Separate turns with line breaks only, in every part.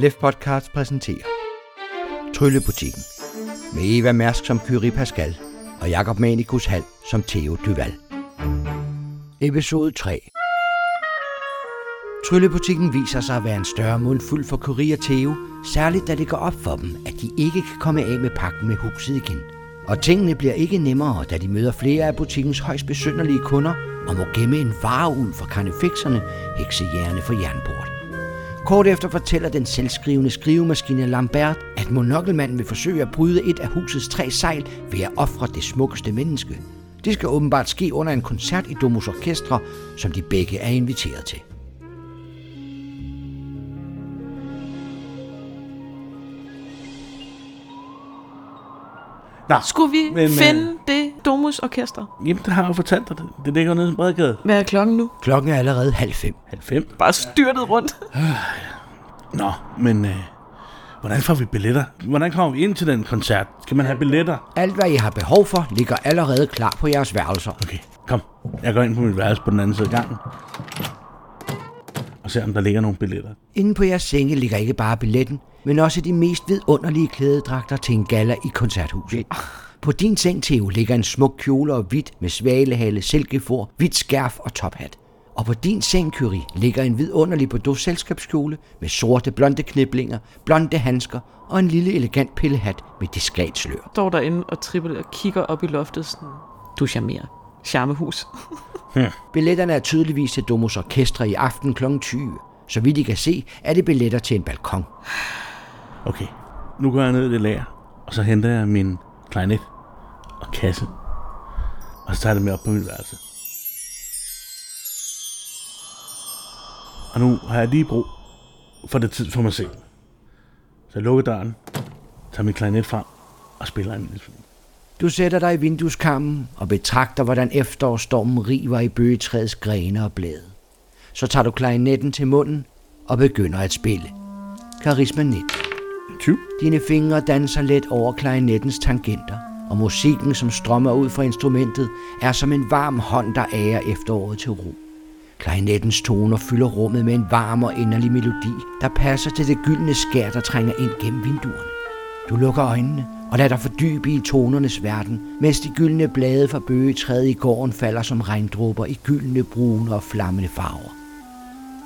Lef Podcast præsenterer Tryllebutikken med Eva Mærsk som Kyrie Pascal og Jakob Manikus Hal som Theo Duval. Episode 3 Tryllebutikken viser sig at være en større mundfuld for Kyrie og Theo, særligt da det går op for dem, at de ikke kan komme af med pakken med huset igen. Og tingene bliver ikke nemmere, da de møder flere af butikkens højst besynderlige kunder og må gemme en vareul for karnefikserne, heksejerne for jernbord. Kort efter fortæller den selvskrivende skrivemaskine Lambert, at monokkelmanden vil forsøge at bryde et af husets tre sejl ved at ofre det smukkeste menneske. Det skal åbenbart ske under en koncert i Domus Orkestre, som de begge er inviteret til.
Nå,
Skulle vi
Men, øh,
finde det Domus Orkester?
jamen, det har jeg jo fortalt dig. Det, det ligger nede i Bredegade.
Hvad er klokken nu?
Klokken er allerede halv fem.
90.
Bare styrtet rundt.
Nå, men øh, hvordan får vi billetter? Hvordan kommer vi ind til den koncert? Skal man have billetter?
Alt hvad I har behov for, ligger allerede klar på jeres værelser.
Okay, kom. Jeg går ind på mit værelse på den anden side af gangen. Og ser, om der ligger nogle billetter.
Inde på jeres senge ligger ikke bare billetten, men også de mest vidunderlige klædedragter til en gala i koncerthuset. På din seng, Theo, ligger en smuk kjole og hvidt med svalehale, silkefor, hvidt skærf og tophat. Og på din seng, Kyrie, ligger en vidunderlig Bordeaux selskabskjole med sorte blonde kniblinger, blonde handsker og en lille elegant pillehat med diskret slør.
Står derinde og tripper og kigger op i loftet sådan. Du charmerer. Charmehus.
Billetterne er tydeligvis til Domus Orkestre i aften kl. 20. Så vidt I kan se, er det billetter til en balkon.
Okay, nu går jeg ned i det lager. Og så henter jeg min klarinet og kasse. Og så tager jeg det med op på mit værelse. Og nu har jeg lige brug for det tid for mig selv. Så jeg lukker døren, tager min klarinet frem og spiller en lille smule.
Du sætter dig i vindueskammen og betragter, hvordan efterårsstormen river i bøgetræets grene og blade. Så tager du klarinetten til munden og begynder at spille. Karisma 19.
20.
Dine fingre danser let over klarinettens tangenter, og musikken, som strømmer ud fra instrumentet, er som en varm hånd, der ærer efteråret til ro. Klarinettens toner fylder rummet med en varm og inderlig melodi, der passer til det gyldne skær, der trænger ind gennem vinduerne. Du lukker øjnene og lader dig fordybe i tonernes verden, mens de gyldne blade fra bøgetræet i gården falder som regndråber i gyldne, brune og flammende farver.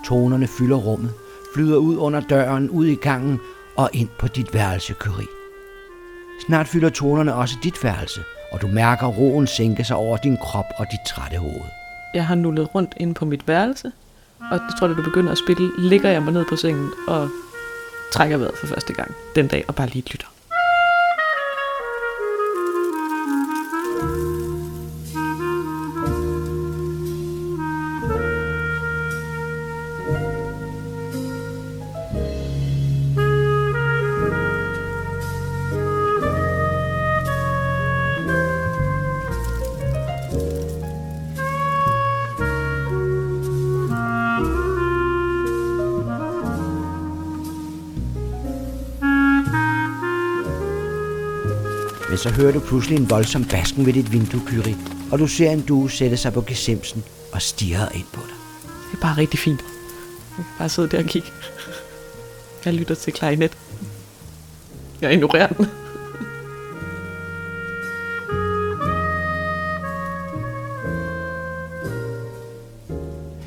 Tonerne fylder rummet, flyder ud under døren, ud i gangen og ind på dit værelse, Curie. Snart fylder tonerne også dit værelse, og du mærker roen sænke sig over din krop og dit trætte hoved.
Jeg har nullet rundt inde på mit værelse. Og det tror jeg, da du begynder at spille, ligger jeg mig ned på sengen og trækker vejret for første gang den dag og bare lige lytter.
Hører du pludselig en voldsom basken ved dit vindue, Kyrie, og du ser en due sætte sig på gesimsen og stirrer ind på dig.
Det er bare rigtig fint. Jeg kan bare sidde der og kigge. Jeg lytter til klarinet. Jeg ignorerer den.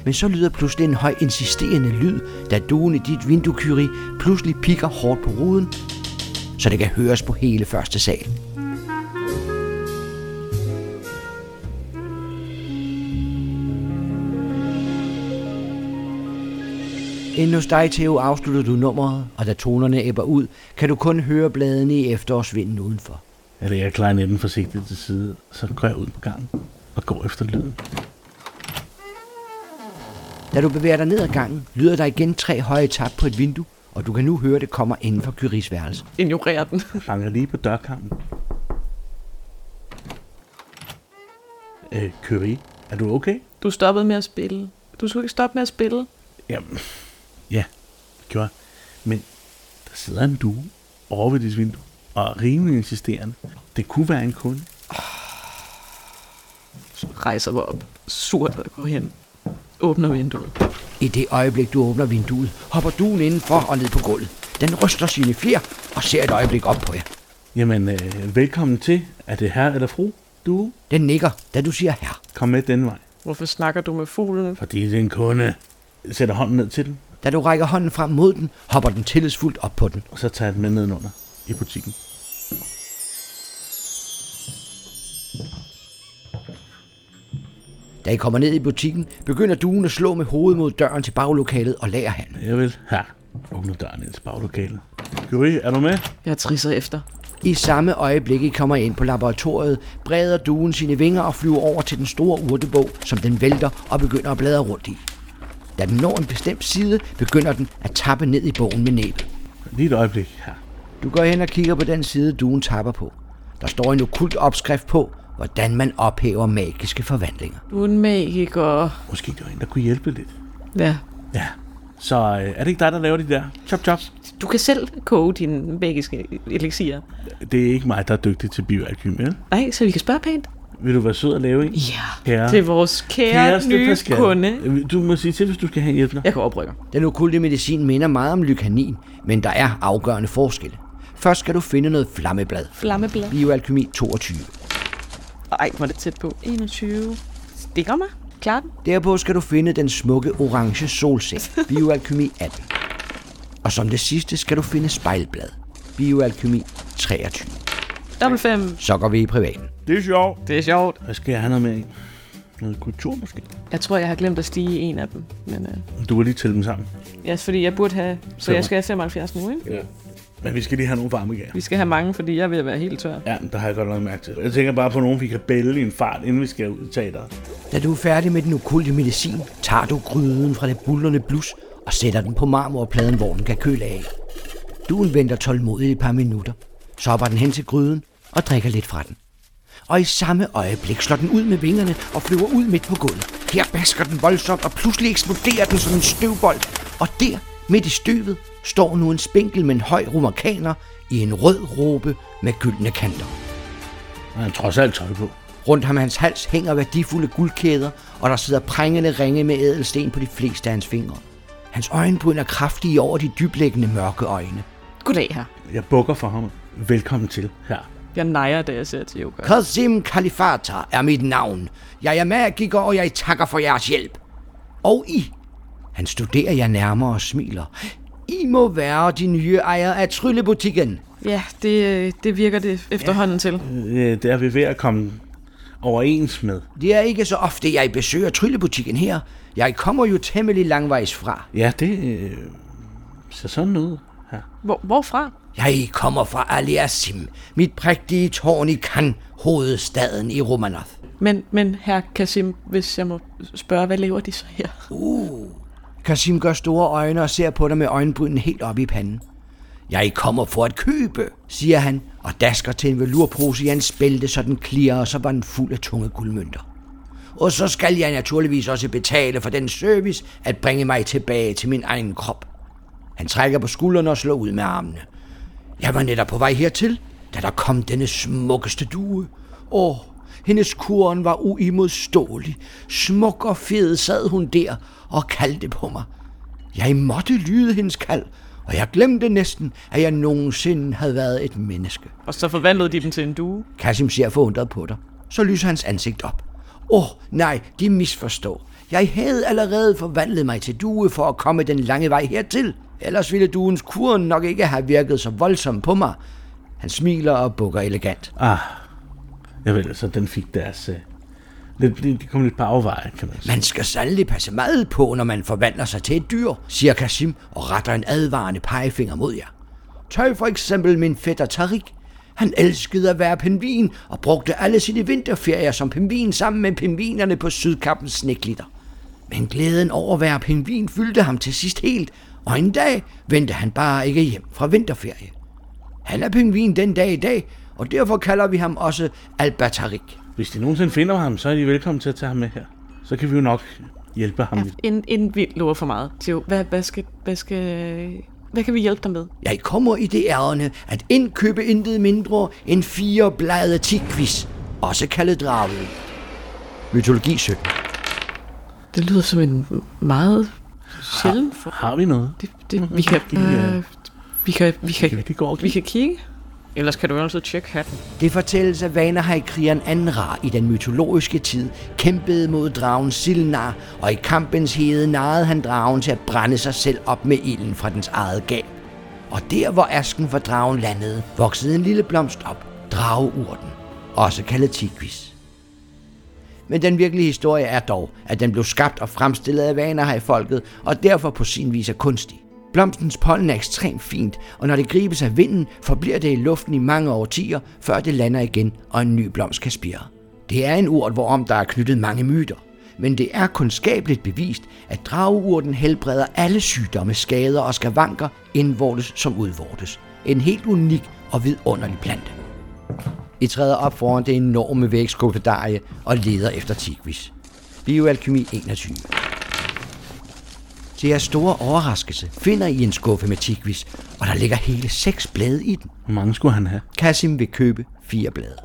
Men så lyder pludselig en høj insisterende lyd, da duen i dit vindue, Kyrie, pludselig pikker hårdt på ruden, så det kan høres på hele første sal. Inden hos dig, Theo, afslutter du nummeret, og da tonerne æbber ud, kan du kun høre bladene i efterårsvinden udenfor.
Jeg lægger klarinetten forsigtigt til side, så går jeg ud på gangen og går efter lyden.
Da du bevæger dig ned ad gangen, lyder der igen tre høje tap på et vindue, og du kan nu høre, det kommer inden for Kyries værelse.
Ignorerer den.
Jeg banker lige på dørkampen. Øh, Curie, er du okay?
Du stoppede med at spille. Du skulle ikke stoppe med at spille.
Jamen, ja, det gjorde jeg. Men der sidder en due over ved dit vindue, og er rimelig insisterende. Det kunne være en kunde.
Rejser mig op. Surt og går hen. Åbner vinduet.
I det øjeblik, du åbner vinduet, hopper duen indenfor og ned på gulvet. Den ryster sine fjer og ser et øjeblik op på jer.
Jamen, øh, velkommen til. Er det her eller fru? Du?
Den nikker, da du siger her.
Kom med den vej.
Hvorfor snakker du med fuglen?
Fordi det er en kunde. Jeg sætter hånden ned til den,
Da du rækker hånden frem mod den, hopper den tillidsfuldt op på den.
og så tager jeg den med nedenunder i butikken.
Da I kommer ned i butikken, begynder duen at slå med hovedet mod døren til baglokalet og lager han.
Jeg vil. Her. Åbne døren ind til baglokalet. Guri, er du med?
Jeg trisser efter.
I samme øjeblik, I kommer ind på laboratoriet, breder duen sine vinger og flyver over til den store urtebog, som den vælter og begynder at bladre rundt i. Da den når en bestemt side, begynder den at tappe ned i bogen med næbet.
Lige et øjeblik. Her.
Du går hen og kigger på den side, duen tapper på. Der står en okult opskrift på, hvordan man ophæver magiske forvandlinger.
Du er en magiker.
Måske det var en, der kunne hjælpe lidt.
Ja.
Ja. Så øh, er det ikke dig, der laver de der chop chop?
Du kan selv koge dine magiske elixier.
Det er ikke mig, der er dygtig til bioalkymi, vel?
Nej, så vi kan spørge pænt.
Vil du være sød at lave en?
Ja.
Kære.
Til vores kære
Kæreste
nye
Pascal.
kunde.
Du må sige til, hvis du skal have en hjælp.
Jeg kan oprykke.
Den okulte medicin minder meget om lykanin, men der er afgørende forskelle. Først skal du finde noget flammeblad.
Flammeblad.
Bioalkymi 22.
Ej, var det tæt på. 21. Stikker mig. Klar den.
Derpå skal du finde den smukke orange solsæk. Bioalkymi 18. Og som det sidste skal du finde spejlblad. Bioalkymi 23.
Dobbelt 5.
Så går vi i privaten.
Det er sjovt.
Det er sjovt.
Hvad skal jeg have noget med i? Noget kultur måske?
Jeg tror, jeg har glemt at stige en af dem. Men øh,
Du kan lige tælle dem sammen.
ja, fordi jeg burde have... Så jeg skal have 75 nu, ikke?
Ja. Men vi skal lige have nogle varme gaver.
Vi skal have mange, fordi jeg at være helt tør.
Ja, der har jeg godt nok mærke til. Jeg tænker bare på nogen, vi kan bælge i en fart, inden vi skal ud i teateret.
Da du er færdig med den okulte medicin, tager du gryden fra det bullerne blus og sætter den på marmorpladen, hvor den kan køle af. Duen venter tålmodigt et par minutter. Så hopper den hen til gryden og drikker lidt fra den. Og i samme øjeblik slår den ud med vingerne og flyver ud midt på gulvet. Her basker den voldsomt, og pludselig eksploderer den som en støvbold. Og der, midt i støvet, står nu en spinkel, men høj romarkaner i en rød robe med gyldne kanter.
Han trods alt tøj på.
Rundt ham hans hals hænger værdifulde guldkæder, og der sidder prængende ringe med ædelsten på de fleste af hans fingre. Hans øjenbryn er kraftige over de dyblæggende mørke øjne.
Goddag her.
Jeg bukker for ham. Velkommen til her.
Jeg nejer, da jeg ser til yoga.
Kazim Kalifata er mit navn. Jeg er magiker, og jeg takker for jeres hjælp. Og I, han studerer jer nærmere og smiler. I må være de nye ejere af tryllebutikken.
Ja, det, det virker det efterhånden til.
Øh, Det er vi ved at komme overens med.
Det er ikke så ofte, jeg besøger tryllebutikken her. Jeg kommer jo temmelig langvejs fra.
Ja, det øh, ser sådan ud her.
Hvor, hvorfra?
Jeg kommer fra Aliasim, mit prægtige tårn i Kan, hovedstaden i Romanoth.
Men, men herr Kasim, hvis jeg må spørge, hvad lever de så her?
Kasim gør store øjne og ser på dig med øjenbrynen helt op i panden. Jeg kommer for at købe, siger han, og dasker til en velurpose i hans bælte, så den klirrer, og så var den fuld af tunge guldmønter. Og så skal jeg naturligvis også betale for den service at bringe mig tilbage til min egen krop. Han trækker på skuldrene og slår ud med armene. Jeg var netop på vej hertil, da der kom denne smukkeste due. Åh, hendes kuren var uimodståelig. Smuk og fed sad hun der og kaldte på mig. Jeg måtte lyde hendes kald, og jeg glemte næsten, at jeg nogensinde havde været et menneske.
Og så forvandlede de dem til en due.
Kasim ser forundret på dig. Så lyser hans ansigt op. Åh, oh, nej, de misforstår. Jeg havde allerede forvandlet mig til due for at komme den lange vej hertil. Ellers ville duens kuren nok ikke have virket så voldsomt på mig. Han smiler og bukker elegant.
Ah, jeg ved, så den fik deres... Øh, lidt, det det kom lidt på afveje, kan man sige.
Man skal sandelig passe meget på, når man forvandler sig til et dyr, siger Kasim og retter en advarende pegefinger mod jer. Tag for eksempel min fætter Tariq. Han elskede at være pingvin og brugte alle sine vinterferier som pingvin sammen med pingvinerne på sydkappens sneglitter. Men glæden over at være pingvin fyldte ham til sidst helt, og en dag vendte han bare ikke hjem fra vinterferie. Han er pingvin den dag i dag, og derfor kalder vi ham også Albatarik.
Hvis de nogensinde finder ham, så er de velkommen til at tage ham med her. Så kan vi jo nok hjælpe ham.
Ja,
lidt.
inden, inden vi lover for meget. Theo, hvad, hvad, skal, hvad, skal, hvad kan vi hjælpe dig med?
Jeg kommer i det ærende at indkøbe intet mindre end fire blade tikvis, også kaldet draget. Mytologi 17.
Det lyder som en meget sjælden for...
Har vi noget?
Det, det, vi kan...
Øh,
Vi kan, vi
Kan
kan,
vi og
vi
kigge?
kan kigge. Ellers kan du altid tjekke hatten.
Det fortælles, at Vanahai-krigeren Anra i den mytologiske tid kæmpede mod dragen Silnar, og i kampens hede narrede han dragen til at brænde sig selv op med ilden fra dens eget gab. Og der, hvor asken fra dragen landede, voksede en lille blomst op, drageurten, også kaldet Tigris. Men den virkelige historie er dog, at den blev skabt og fremstillet af vaner i folket, og derfor på sin vis er kunstig. Blomstens pollen er ekstremt fint, og når det gribes af vinden, forbliver det i luften i mange årtier, før det lander igen, og en ny blomst kan spire. Det er en urt, hvorom der er knyttet mange myter. Men det er kundskabeligt bevist, at drageurten helbreder alle sygdomme, skader og skavanker, indvortes som udvortes. En helt unik og vidunderlig plante. I træder op foran det enorme vægskuffedarie og leder efter Tigris. Bioalkemi 21. Til jeres store overraskelse finder I en skuffe med Tigris, og der ligger hele seks blade i den.
Hvor mange skulle han have?
Kasim vil købe fire blade.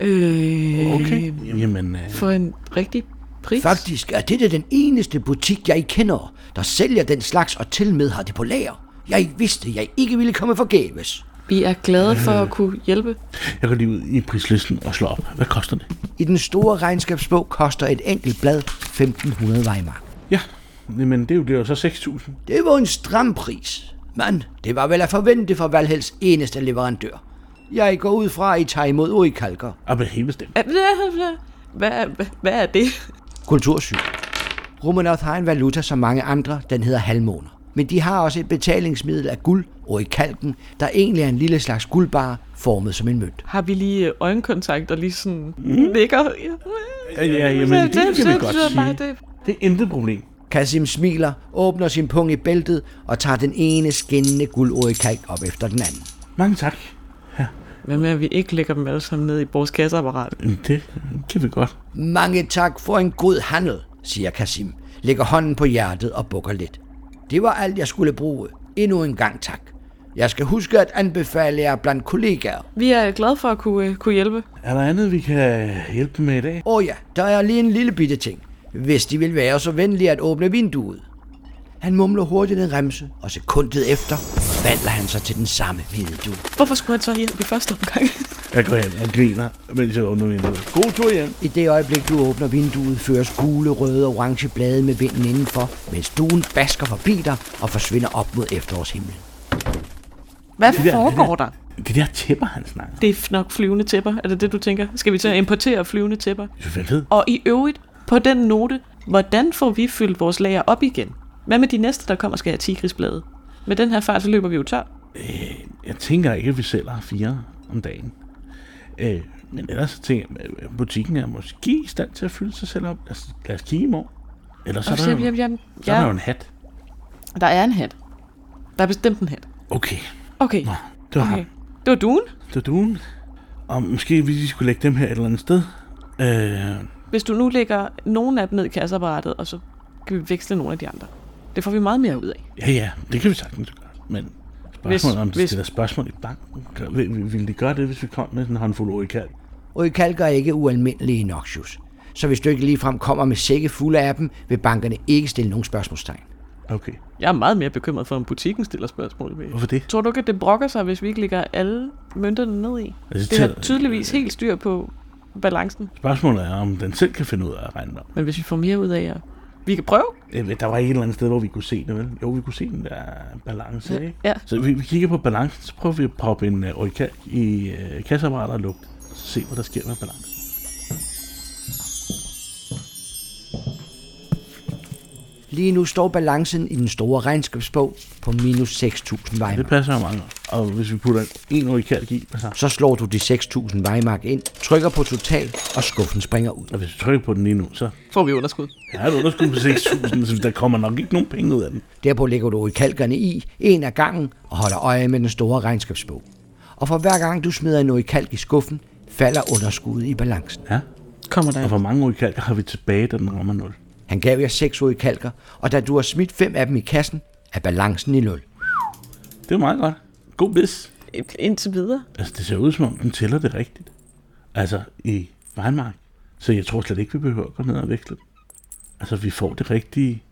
Øh,
Okay. Jamen, øh,
For en rigtig pris.
Faktisk er dette den eneste butik, jeg kender, der sælger den slags og til med har det på lager. Jeg vidste, jeg ikke ville komme forgæves.
Vi er glade for at kunne hjælpe.
jeg går lige ud i prislisten og slår op. Hvad koster det?
I den store regnskabsbog koster et enkelt blad 1500 Weimar.
Ja, men det jo, det jo så 6.000.
Det var en stram pris. Men det var vel at forvente for Valhells eneste leverandør. Jeg går ud fra, at I tager imod urikalker.
Og med helt bestemt.
Er- Hvad, hvad, er det?
Kultursyn. Romanoth har en valuta som mange andre, den hedder halvmåner. Men de har også et betalingsmiddel af guld, orikalken, der egentlig er en lille slags guldbar, formet som en mønt.
Har vi lige øh, øjenkontakt og lige sådan mm. ligger?
Ja, ja, jamen, det kan vi godt
det, bare
sige.
det.
Det er intet problem.
Kasim smiler, åbner sin pung i bæltet og tager den ene skinnende guldorikalk op efter den anden.
Mange tak. Ja,
Hvad med, at vi ikke lægger dem alle sammen ned i vores kasseapparat?
men det kan vi godt.
Mange tak for en god handel, siger Kasim, lægger hånden på hjertet og bukker lidt. Det var alt, jeg skulle bruge. Endnu en gang tak. Jeg skal huske at anbefale jer blandt kollegaer.
Vi er glade for at kunne, øh, kunne hjælpe.
Er der andet, vi kan hjælpe med i dag?
Åh oh ja, der er lige en lille bitte ting. Hvis de vil være så venlige at åbne vinduet. Han mumler hurtigt en remse, og sekundet efter falder han sig til den samme hvide du.
Hvorfor skulle han så hjælpe i første omgang?
Jeg går hen og griner, mens jeg åbner vinduet. God tur hjem.
I det øjeblik, du åbner vinduet, føres gule, røde og orange blade med vinden indenfor, mens duen basker forbi dig og forsvinder op mod efterårshimlen.
Hvad
Det der-
foregår der?
Det der tæpper, han snakker.
Det er nok flyvende tæpper. Er det det, du tænker? Skal vi så importere flyvende tæpper?
Selvfølgelig.
Og i øvrigt, på den note, hvordan får vi fyldt vores lager op igen? Hvad med de næste, der kommer, skal have tigrisblade? Med den her fart, så løber vi jo tør.
Jeg tænker ikke, at vi sælger fire om dagen. Øh, men ellers så tænker jeg, at butikken er måske i stand til at fylde sig selv op. Lad os, lad os kigge i morgen. Ellers så er der,
så,
jo,
jamen, jamen,
så er der jo en hat.
der er en hat. Der er bestemt en hat.
Okay,
Okay,
Nå, det var
okay.
ham.
Det var duen.
Det var duen. Og måske vi skulle lægge dem her et eller andet sted. Øh,
Hvis du nu lægger nogle af dem ned i kasseapparatet, og så kan vi veksle nogle af de andre. Det får vi meget mere ud af.
ja, ja, det kan vi sagtens gøre. Men spørgsmålet
Hvis-
hvis, om de
hvis-
stiller spørgsmål i banken. Gør- Vil, de gøre det, hvis vi kom med sådan en håndfuld orikal?
Orikalker er ikke ualmindelige i Noxius. Så hvis du ikke ligefrem kommer med sække fulde af dem, vil bankerne ikke stille nogen spørgsmålstegn.
Okay,
Jeg er meget mere bekymret for, om butikken stiller spørgsmål ved.
hvorfor det?
Tror du ikke, at det brokker sig, hvis vi ikke lægger alle mønterne ned i?
Altså,
Det har tydeligvis helt styr på balancen.
Spørgsmålet er, om den selv kan finde ud af at regne det om.
Men hvis vi får mere ud af jer, vi kan prøve.
Ved, Der var ikke et eller andet sted, hvor vi kunne se det, vel? Jo, vi kunne se den der balance, ikke?
Ja.
Så vi, vi kigger på balancen, så prøver vi at proppe en uh, i uh, kasseapparatet og lugte. Så se, hvad der sker med balancen.
Lige nu står balancen i den store regnskabsbog på minus 6.000
Det
Weimar.
passer jo mange. Og hvis vi putter en orikal i, hvad så?
Så slår du de 6.000 Weimar ind, trykker på total, og skuffen springer ud.
Og hvis vi trykker på den lige nu, så
Får vi underskud.
er det underskud på 6.000, så der kommer nok ikke nogen penge ud af den.
Derpå lægger du orikalkerne i, en af gangen, og holder øje med den store regnskabsbog. Og for hver gang du smider en orikalk i skuffen, falder underskuddet i balancen.
Ja.
Kommer der
Og hvor mange orikalker har vi tilbage, da den rammer 0?
Han gav jer seks orikalker, og da du har smidt fem af dem i kassen, er balancen i nul.
Det er meget godt. God bis.
indtil videre?
Altså, det ser ud som om, den tæller det rigtigt. Altså, i Vejmark. Så jeg tror slet ikke, vi behøver at gå ned og veksle den. Altså, vi får det rigtige...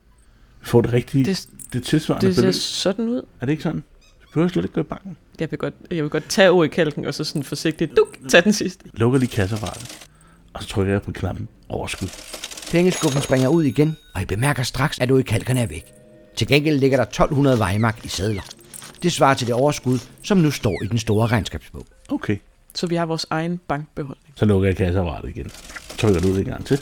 Vi får det rigtige... Det,
Det-
det tilsvarende
Det ser
beløb.
sådan ud.
Er det ikke sådan? Vi behøver slet ikke gå i banken.
Jeg vil godt, jeg vil godt tage over i kalken, og så sådan forsigtigt, duk, tage den sidste.
Lukker lige kasseapparatet. Og så trykker jeg på knappen overskud.
Pengeskuffen springer ud igen, og I bemærker straks, at kalkerne er væk. Til gengæld ligger der 1200 vejmark i sædler. Det svarer til det overskud, som nu står i den store regnskabsbog.
Okay.
Så vi har vores egen bankbeholdning.
Så lukker jeg kasseapparatet igen. Trykker det ud en gang til.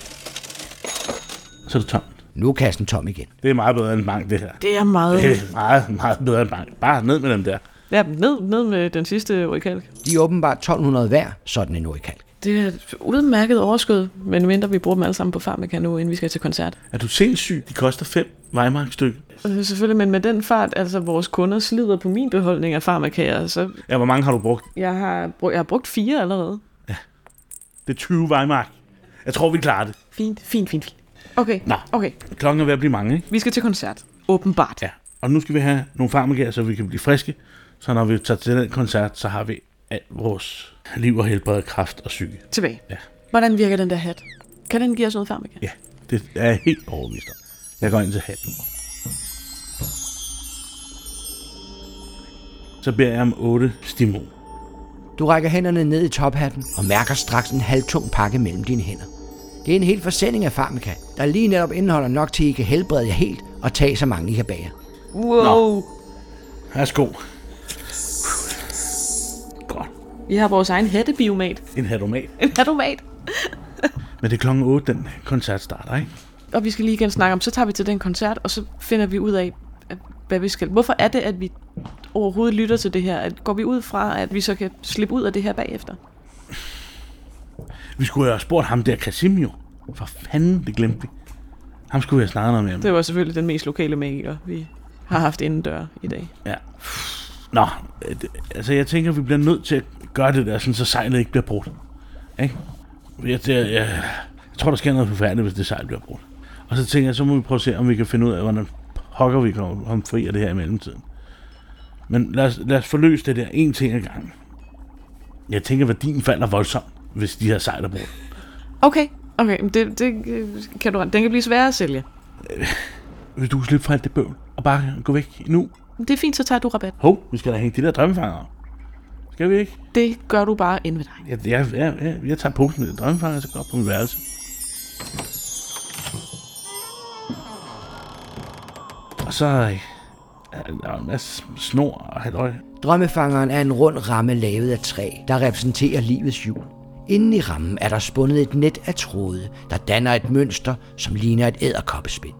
Så er det tomt.
Nu er kassen tom igen.
Det er meget bedre end bank, det her.
Det er meget...
Det er meget, meget bedre end bank. Bare ned med dem der.
Ja, ned, ned med den sidste orikalk.
De er åbenbart 1200 hver, sådan en orikalk.
Det er et udmærket overskud, men mindre vi bruger dem alle sammen på farmaka nu, inden vi skal til koncert.
Er du sindssyg? De koster 5 Weimar stykke.
Øh, Selvfølgelig, men med den fart, altså vores kunder slider på min beholdning af farmakager, så
Ja, hvor mange har du brugt?
jeg har, brugt, jeg har brugt fire allerede.
Det er 20 Weimar. Jeg tror, vi klarer det.
Fint, fint, fint, fint. Okay,
Nå.
okay.
Klokken er ved at blive mange, ikke?
Vi skal til koncert. Åbenbart.
Ja. Og nu skal vi have nogle farmager, så vi kan blive friske. Så når vi tager til den koncert, så har vi alt vores liv og helbred, kraft og psyke.
Tilbage.
Ja.
Hvordan virker den der hat? Kan den give os noget farmaka?
Ja, det er jeg helt overbevist om. Jeg går ind til hatten. Så beder jeg om 8 stimul.
Du rækker hænderne ned i tophatten og mærker straks en halvtung pakke mellem dine hænder. Det er en hel forsending af farmaka, der lige netop indeholder nok til, at I kan helbrede jer helt og tage så mange, I kan bære.
Wow.
Værsgo.
Vi har vores egen hættebiomat.
En hatomat.
En hatomat.
Men det er klokken 8, den koncert starter, ikke?
Og vi skal lige igen snakke om, så tager vi til den koncert, og så finder vi ud af, hvad vi skal. Hvorfor er det, at vi overhovedet lytter til det her? At, går vi ud fra, at vi så kan slippe ud af det her bagefter?
Vi skulle have spurgt ham der Casimiro. For fanden, det glemte vi. Ham skulle vi have snakket noget med.
Det var selvfølgelig den mest lokale magiker, vi har haft indendør i dag.
Ja. Nå, øh, altså jeg tænker, vi bliver nødt til at gøre det der, sådan, så sejlet ikke bliver brudt. Ikke? Jeg, jeg, jeg, jeg tror, der sker noget forfærdeligt, hvis det sejl bliver brudt. Og så tænker jeg, så må vi prøve at se, om vi kan finde ud af, hvordan pokker vi kan komme fri af det her i mellemtiden. Men lad os, lad os forløse det der en ting ad gangen. Jeg tænker, værdien falder voldsomt, hvis de her sejl er brudt.
Okay, okay, men det, det øh, kan du, den kan blive sværere at sælge.
Hvis du kan slippe fra alt det bøvl, og bare gå væk nu.
Det er fint, så tager du rabat.
Hov, vi skal da hænge de der drømmefanger. Skal vi ikke?
Det gør du bare ind ved dig.
Jeg, jeg, jeg, jeg, jeg tager posen med drømmefanger, og så går op på mit værelse. Og så øh, er der en masse snor og halvøj.
Drømmefangeren er en rund ramme lavet af træ, der repræsenterer livets hjul. Inden i rammen er der spundet et net af tråde, der danner et mønster, som ligner et æderkoppespind.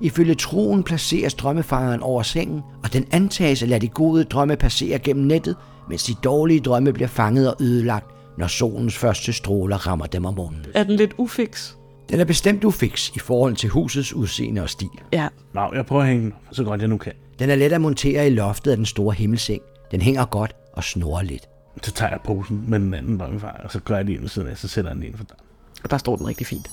Ifølge troen placeres drømmefangeren over sengen, og den antages at lade de gode drømme passere gennem nettet, mens de dårlige drømme bliver fanget og ødelagt, når solens første stråler rammer dem om morgenen.
Er den lidt ufix?
Den er bestemt ufix i forhold til husets udseende og stil.
Ja,
Nå, jeg prøver at hænge så godt jeg nu kan.
Den er let at montere i loftet af den store himmelseng. Den hænger godt og snorer lidt.
Så tager jeg posen med den anden drømmefanger, og så gør jeg det ind siden af, så sætter jeg den ind for dig.
og der står den rigtig fint.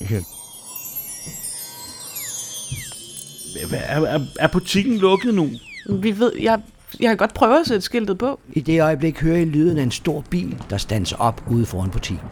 Hvad, Er, er, er butikken lukket nu?
Vi ved, jeg, jeg kan godt prøve at sætte skiltet på.
I det øjeblik hører I lyden af en stor bil, der standser op ude foran butikken.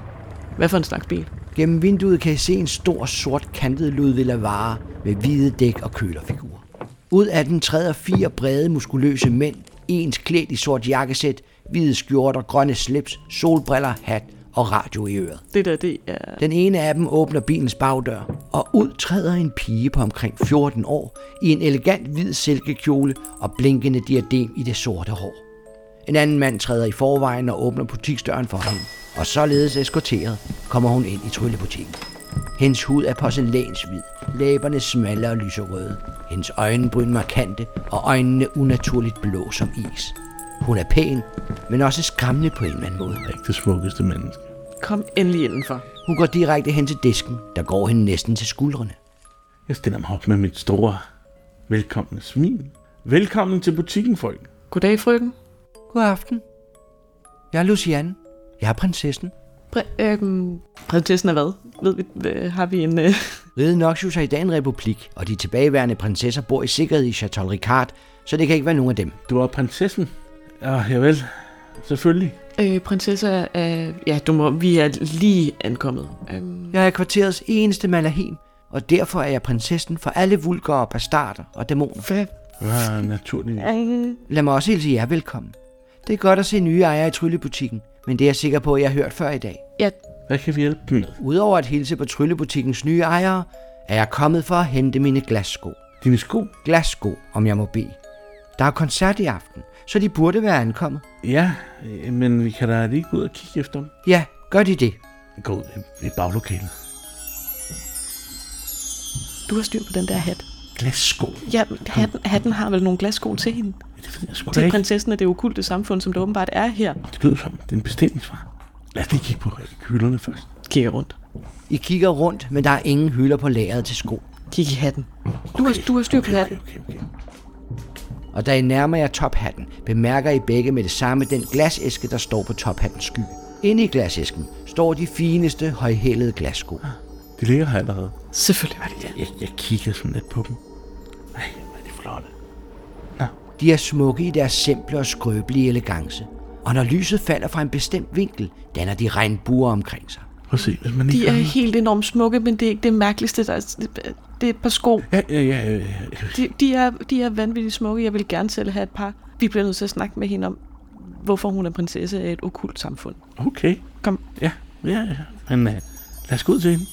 Hvad for en slags bil?
Gennem vinduet kan I se en stor sort kantet Ludvilla vare med hvide dæk og kølerfigurer. Ud af den træder fire brede, muskuløse mænd, ens klædt i sort jakkesæt, hvide skjorter, grønne slips, solbriller, hat og radio i øret.
Det der, det er...
Den ene af dem åbner bilens bagdør, og ud træder en pige på omkring 14 år i en elegant hvid silkekjole og blinkende diadem i det sorte hår. En anden mand træder i forvejen og åbner butiksdøren for hende, og således eskorteret kommer hun ind i tryllebutikken. Hendes hud er porcelænshvid, læberne smalle og lyserøde, hendes øjenbryn markante og øjnene unaturligt blå som is. Hun er pæn, men også skræmmende på en eller anden måde.
Ikke det smukkeste menneske.
Kom endelig indenfor.
Hun går direkte hen til disken, der går hende næsten til skuldrene.
Jeg stiller mig op med mit store, velkomne smil. Velkommen til butikken, folk.
Goddag, frøken.
God aften. Jeg er Luciane. Jeg er prinsessen.
Pr- øhm, prinsessen er hvad? Ved vi, øh, har vi en... Øh...
Ride Noxius er i dag en republik, og de tilbageværende prinsesser bor i sikkerhed i Chateau Ricard, så det kan ikke være nogen af dem.
Du er prinsessen. Ja, javel. Selvfølgelig.
Øh, prinsesse er... Ja, du må, vi er lige ankommet. Øhm,
Jeg er kvarterets eneste malahim, og derfor er jeg prinsessen for alle vulgare bastarder og dæmoner.
hvad,
Ja, naturligt.
Lad mig også hilse jer velkommen. Det er godt at se nye ejere i tryllebutikken, men det er jeg sikker på, at jeg har hørt før i dag.
Ja,
Hvad kan vi hjælpe dem med?
Udover at hilse på tryllebutikkens nye ejere, er jeg kommet for at hente mine glassko.
Dine sko?
Glassko, om jeg må bede. Der er koncert i aften, så de burde være ankommet.
Ja, øh, men vi kan da lige gå ud og kigge efter dem.
Ja, gør de det.
Gå ud i- baglokalet.
du har styr på den der hat.
Glassko?
Ja, men hatten, hatten har vel nogle glassko til hende.
Det ved jeg sgu
Til prinsessen af det okulte samfund, som det åbenbart er her.
Det lyder som, det er en bestillingsvare. Lad os lige kigge på hylderne først.
Kigger rundt.
I kigger rundt, men der er ingen hylder på lageret til sko.
Kig i hatten. Du har, du har styr på hatten.
Okay, okay.
Og da I nærmer jer tophatten, bemærker I begge med det samme den glasæske, der står på tophattens skygge. Inde i glasæsken står de fineste, højhælede glassko.
De ligger her allerede.
Selvfølgelig var det det.
Jeg, jeg kigger sådan lidt på dem. Nej, hvor er de flotte. Nå,
De er smukke i deres simple og skrøbelige elegance. Og når lyset falder fra en bestemt vinkel, danner de regnbuer omkring sig.
prøv at se, hvis man lige
De er helt enormt smukke, men det er ikke det mærkeligste. Der er, er et par sko.
Ja, ja, ja. ja.
De, de, er, de er vanvittigt smukke. Jeg vil gerne selv have et par. Vi bliver nødt til at snakke med hende om, hvorfor hun er prinsesse af et okult samfund.
Okay.
Kom.
Ja, ja, ja. Men uh, lad os gå ud til hende.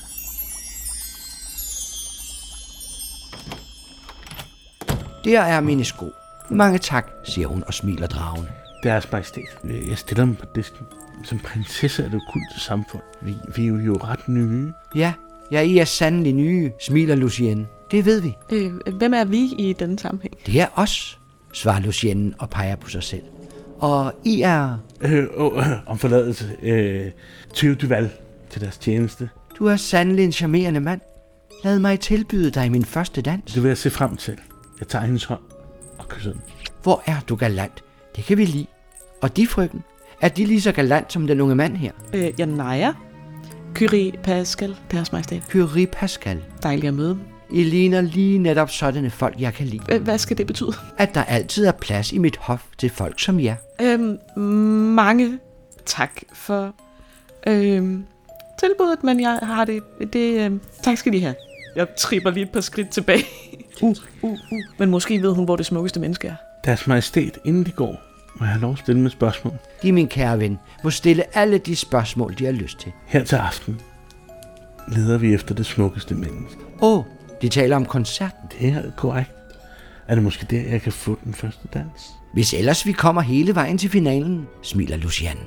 Der er mine sko. Mange tak, siger hun og smiler dragende.
Deres majestæt. Jeg stiller dem på disken. Som prinsesse af det okulte samfund. Vi, vi er jo, jo ret nye.
Ja, ja, I er sandelig nye, smiler Lucienne. Det ved vi.
Øh, hvem er vi i denne sammenhæng?
Det er os, svarer Lucienne og peger på sig selv. Og I er...
Øh, øh, om forladelse. Øh, Theo Duval til deres tjeneste.
Du er sandelig en charmerende mand. Lad mig tilbyde dig min første dans.
Det vil jeg se frem til. Jeg tager hendes hånd og kysser den.
Hvor er du galant? Det kan vi lide. Og de, frøken, er de lige så galant som den unge mand her?
Øh, Janaya. Kyrie Pascal, deres majestæt.
Kyrie Pascal.
Dejligt at møde dem.
I ligner lige netop sådanne folk, jeg kan lide.
Hvad skal det betyde?
At der altid er plads i mit hof til folk som jer.
Øhm, mange tak for øhm, tilbuddet, men jeg har det... det øhm, tak skal de have. Jeg tripper lige et par skridt tilbage. Uh, uh, uh. Men måske ved hun, hvor det smukkeste menneske er.
Deres majestæt, inden de går, må jeg have lov at stille med spørgsmål.
De, min kære ven, må stille alle de spørgsmål, de har lyst til.
Her til aften leder vi efter det smukkeste menneske.
Åh, oh, de taler om koncerten.
Det er korrekt. Er det måske der, jeg kan få den første dans?
Hvis ellers vi kommer hele vejen til finalen, smiler Luciane.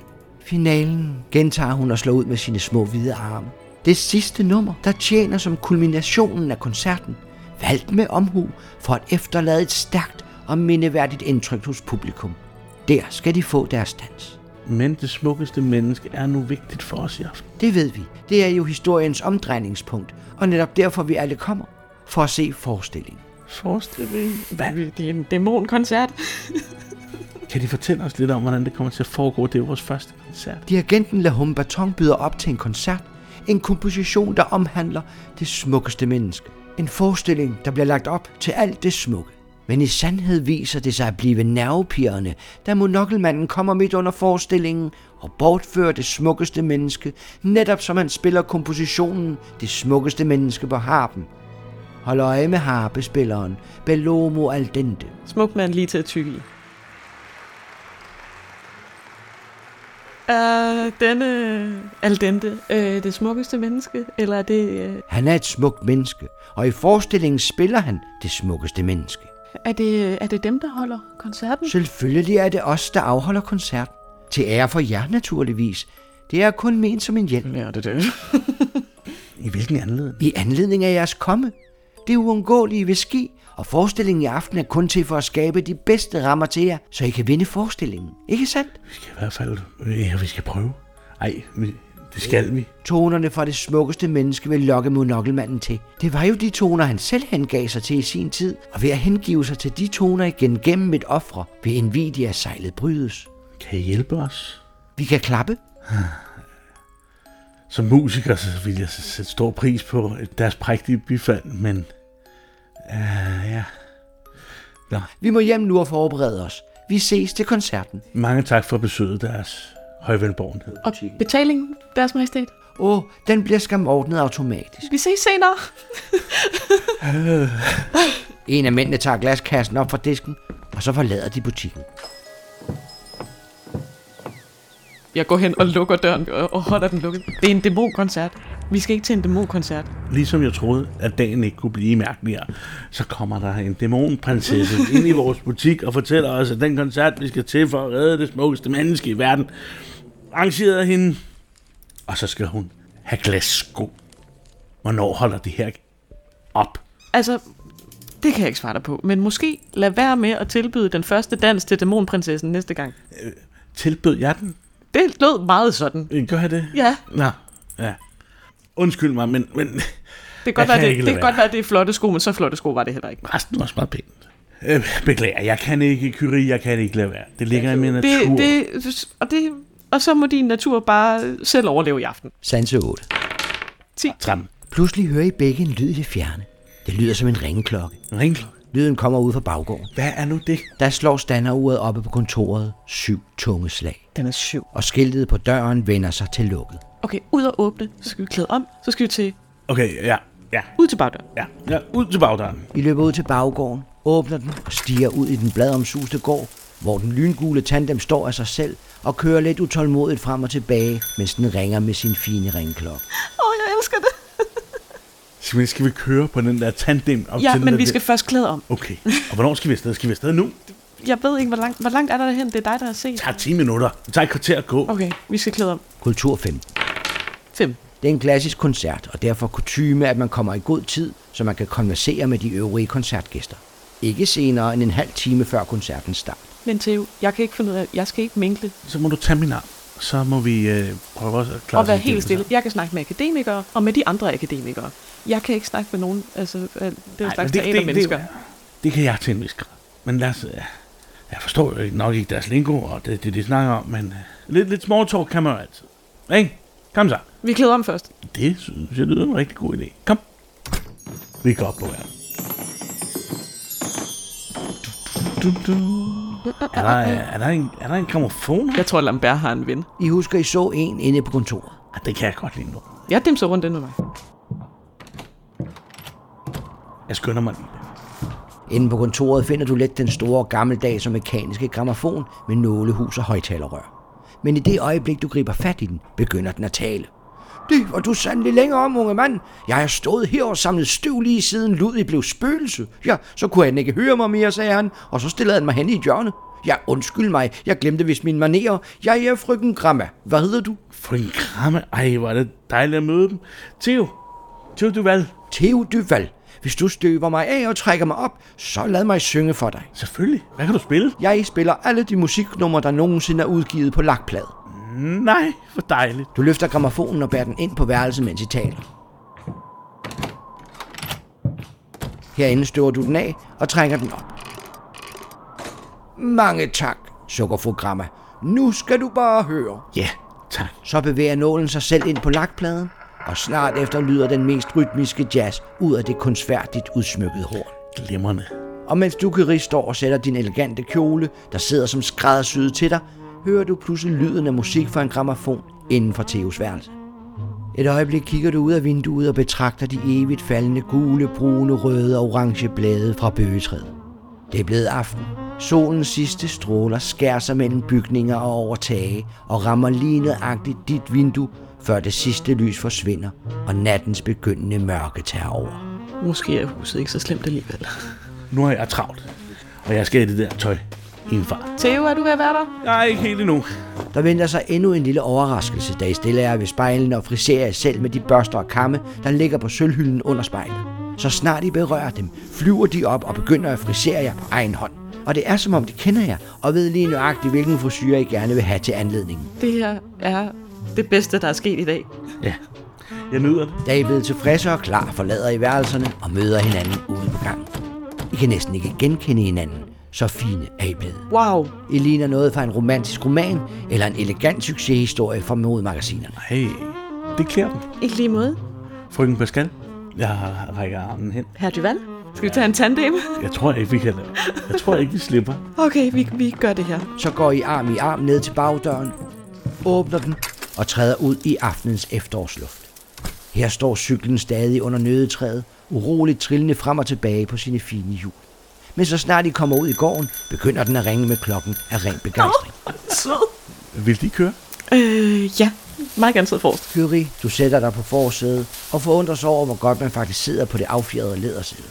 Finalen, gentager hun og slår ud med sine små hvide arme. Det sidste nummer, der tjener som kulminationen af koncerten, valgt med omhu for at efterlade et stærkt og mindeværdigt indtryk hos publikum. Der skal de få deres dans.
Men det smukkeste menneske er nu vigtigt for os i aften.
Det ved vi. Det er jo historiens omdrejningspunkt, og netop derfor vi alle kommer for at se forestillingen.
Forestilling. Hvad?
Det er en dæmonkoncert.
Kan de fortælle os lidt om, hvordan det kommer til at foregå? Det er vores første koncert.
Dirigenten Lahum Baton byder op til en koncert. En komposition, der omhandler det smukkeste menneske. En forestilling, der bliver lagt op til alt det smukke. Men i sandhed viser det sig at blive nervepirrende, da monokkelmanden kommer midt under forestillingen og bortfører det smukkeste menneske, netop som han spiller kompositionen Det smukkeste menneske på harpen. Hold øje med harpespilleren, Bellomo al dente.
Smuk mand lige til at tykke i. Er denne al dente øh, det smukkeste menneske, eller er det, øh,
Han er et smukt menneske, og i forestillingen spiller han det smukkeste menneske.
Er det, er det dem, der holder koncerten?
Selvfølgelig er det os, der afholder koncerten. Til ære for jer naturligvis. Det er kun ment som en hjælp.
Ja, det er det.
I hvilken anledning?
I anledning af jeres komme. Det uundgåelige vil ske, og forestillingen i aften er kun til for at skabe de bedste rammer til jer, så I kan vinde forestillingen. Ikke sandt?
Vi skal i hvert fald... Ja, vi skal prøve. Ej, vi, det skal vi.
Tonerne fra det smukkeste menneske vil lokke monokkelmanden til. Det var jo de toner, han selv hengav sig til i sin tid, og ved at hengive sig til de toner igen gennem et ofre, vil Nvidia-sejlet brydes.
Kan I hjælpe os?
Vi kan klappe,
Som musiker så vil jeg sætte stor pris på deres prægtige bifald, men... Uh, ja. Nå,
Vi må hjem nu og forberede os. Vi ses til koncerten.
mange tak for besøget deres højvelborgenhed.
Og betalingen, deres majestæt?
Åh, den bliver skam ordnet automatisk.
Vi ses senere.
En af mændene tager glaskassen op fra disken, og så forlader de butikken.
Jeg går hen og lukker døren og holder den lukket. Det er en dæmonkoncert. Vi skal ikke til en dæmonkoncert.
Ligesom jeg troede, at dagen ikke kunne blive mærkeligere, så kommer der en dæmonprinsesse ind i vores butik og fortæller os, at den koncert, vi skal til for at redde det smukkeste menneske i verden, arrangeret af hende. Og så skal hun have glassko. Hvornår holder det her op?
Altså, det kan jeg ikke svare dig på. Men måske lad være med at tilbyde den første dans til dæmonprinsessen næste gang.
Tilbød jeg den?
Det lød meget sådan.
Øh, Gør jeg det?
Ja,
Nå, ja. Undskyld mig, men, men
det kan godt, være, det, det, kan godt være, det er flotte sko, men så flotte sko var det heller ikke.
resten var også meget pænt. Øh, beklager, jeg kan ikke kyri, jeg kan ikke lade være. Det ligger i min natur.
Det, det, og, det, og så må din natur bare selv overleve i aften.
Sanse 8.
13.
Pludselig hører I begge en lyd i det fjerne. Det lyder som en ringeklokke.
Ringklokke.
Lyden kommer ud fra baggården.
Hvad er nu det?
Der slår standeruret oppe på kontoret syv tunge slag.
Den er syv.
Og skiltet på døren vender sig til lukket.
Okay, ud og åbne. Så skal vi klæde om. Så skal vi til
Okay, ja, ja,
ud til bagdøren.
ja. ja ud til bagdøren.
I løber ud til baggården, åbner den og stiger ud i den bladomsuste gård, hvor den lyngule tandem står af sig selv og kører lidt utålmodigt frem og tilbage, mens den ringer med sin fine ringklokke.
Åh, oh, jeg elsker det.
Skal skal vi køre på den der tandem op
Ja,
til den
men
der
vi skal først klæde om.
Okay, og hvornår skal vi afsted? Skal vi afsted nu?
Jeg ved ikke, hvor langt, hvor langt er der derhen. Det er dig, der har set.
Det tager 10 minutter. Det tager et kvarter at gå.
Okay, vi skal klæde om.
Kultur 5.
5.
Det er en klassisk koncert, og derfor kutyme, at man kommer i god tid, så man kan konversere med de øvrige koncertgæster. Ikke senere end en halv time før koncertens start.
Men Theo, jeg kan ikke finde ud af, jeg skal ikke minkle
Så må du tage min arm. Så må vi øh, prøve at klare
og være helt stille. Jeg kan snakke med akademikere og med de andre akademikere. Jeg kan ikke snakke med nogen, altså, øh, det er jo slags
det, det,
teatermennesker.
det, det kan jeg til en vis grad. Men lad os, øh, jeg forstår jo nok ikke deres lingo, og det, det de snakker om, men øh, lidt, lidt small talk kan man jo altid. Ikke? Kom så.
Vi klæder om først.
Det synes jeg lyder en rigtig god idé. Kom. Vi går op på hver. Du, du, du. Er der, er, der en, er der en gramofon her?
Jeg tror, Lambert har en ven.
I husker, I så en inde på kontoret.
Ah, det kan jeg godt lide nu.
Jeg dimser rundt inde med mig.
Jeg skynder mig lige.
Inde på kontoret finder du let den store gammeldags og mekaniske gramofon med nålehus og højtalerrør. Men i det øjeblik, du griber fat i den, begynder den at tale. Det var du sandelig længere om, unge mand. Jeg har stået her og samlet støv lige siden Ludvig blev spøgelse. Ja, så kunne han ikke høre mig mere, sagde han, og så stillede han mig hen i hjørne. Ja, undskyld mig, jeg glemte vist mine manerer. Jeg er frøken Gramma. Hvad hedder du?
For en kramme. Ej, hvor er det dejligt at møde dem. Theo. Theo Duval.
Theo Duval. Hvis du støver mig af og trækker mig op, så lad mig synge for dig.
Selvfølgelig. Hvad kan du spille?
Jeg spiller alle de musiknumre, der nogensinde er udgivet på lakplade.
Nej, hvor dejligt.
Du løfter gramofonen og bærer den ind på værelset, mens I taler. Herinde støver du den af og trækker den op. Mange tak, sukker fru Gramma. Nu skal du bare høre.
Ja, tak.
Så bevæger nålen sig selv ind på lakpladen, og snart efter lyder den mest rytmiske jazz ud af det kunstfærdigt udsmykkede horn.
Glimrende.
Og mens du, Kiri, står og sætter din elegante kjole, der sidder som skræddersyet til dig, hører du pludselig lyden af musik fra en gramofon inden for Theos værelse. Et øjeblik kigger du ud af vinduet og betragter de evigt faldende gule, brune, røde og orange blade fra bøgetræet. Det er blevet aften. Solens sidste stråler skærer sig mellem bygninger og over tage og rammer lige nøjagtigt dit vindue, før det sidste lys forsvinder og nattens begyndende mørke tager over.
Måske er huset ikke så slemt alligevel.
Nu har jeg travlt. Og jeg skal i det der tøj en fart.
Theo, er du ved at være der?
Jeg er ikke helt endnu.
Der venter sig endnu en lille overraskelse, da I stille er ved spejlene og friserer jer selv med de børster og kamme, der ligger på sølvhylden under spejlet. Så snart I berører dem, flyver de op og begynder at frisere jer på egen hånd. Og det er som om de kender jer og ved lige nøjagtigt, hvilken frisyr I gerne vil have til anledningen.
Det her er det bedste, der er sket i dag.
Ja, jeg nyder det.
Da I er blevet tilfredse og klar, forlader I værelserne og møder hinanden ude på gangen. I kan næsten ikke genkende hinanden, så fine er I blevet.
Wow.
I ligner noget fra en romantisk roman eller en elegant succeshistorie fra modemagasinerne.
Hey, det klæder dem.
I lige måde.
Frøken Pascal, jeg rækker armen hen.
Herr Duval, skal vi tage en tandem?
Jeg tror ikke, vi kan Jeg tror ikke, vi slipper.
Okay, vi, vi gør det her.
Så går I arm i arm ned til bagdøren, åbner den og træder ud i aftenens efterårsluft. Her står cyklen stadig under nødetræet, uroligt trillende frem og tilbage på sine fine hjul. Men så snart de kommer ud i gården, begynder den at ringe med klokken af ren begejstring.
Sød.
Vil de køre?
Øh, ja. Meget gerne sidde forrest.
Kyrie, du sætter dig på forsædet og forundres over, hvor godt man faktisk sidder på det affjerede lædersæde.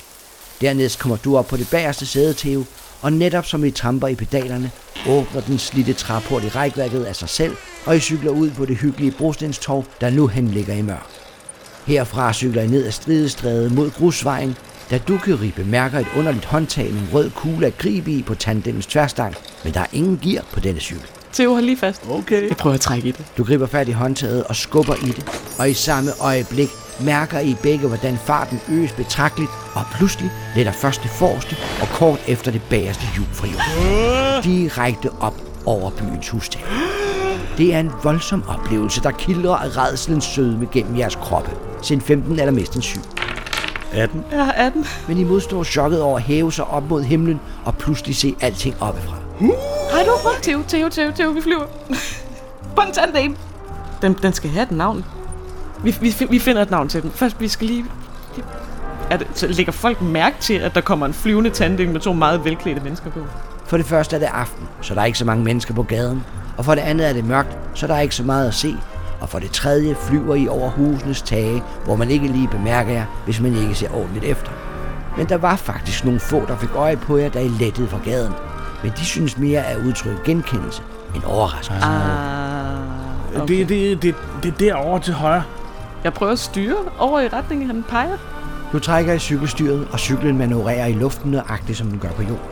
Dernæst kommer du op på det bagerste sæde, Theo, og netop som I tramper i pedalerne, åbner den slidte træport i rækværket af sig selv, og I cykler ud på det hyggelige brostenstov, der nu hen ligger i mørk. Herfra cykler I ned ad stridestrædet mod grusvejen, da du, Kyrie, bemærker et underligt håndtag med en rød kugle at gribe i på tandemens tværstang, men der er ingen gear på denne cykel.
Theo, hold lige fast.
Okay.
Jeg prøver at trække i det.
Du griber fat i håndtaget og skubber i det, og i samme øjeblik mærker I begge, hvordan farten øges betragteligt, og pludselig letter først det forreste og kort efter det bagerste hjul fra jorden. Direkte op over byens hustag. Det er en voldsom oplevelse, der kildrer af redselens sødme gennem jeres kroppe. Sind 15 eller mest en 7.
18.
Jeg har 18.
Men I modstår chokket over at hæve sig op mod himlen og pludselig se alting oppefra.
Har du prøvet? Theo, Theo, Theo, Theo, vi flyver. På en tandem. Den, den skal have et navn. Vi, vi, vi finder et navn til den. Først, vi skal lige... Er det, så lægger folk mærke til, at der kommer en flyvende tandem med to meget velklædte mennesker på?
For det første er det aften, så der er ikke så mange mennesker på gaden. Og for det andet er det mørkt, så der er ikke så meget at se. Og for det tredje flyver I over husenes tage, hvor man ikke lige bemærker jer, hvis man ikke ser ordentligt efter. Men der var faktisk nogle få, der fik øje på jer, da I lettede fra gaden. Men de synes mere at udtrykke genkendelse end overraskelse.
Ah,
Okay. Det, det, det, det er derovre til højre.
Jeg prøver at styre over i retningen, han peger.
Du trækker i cykelstyret, og cyklen manøvrerer i luften nøjagtigt, som den gør på jorden.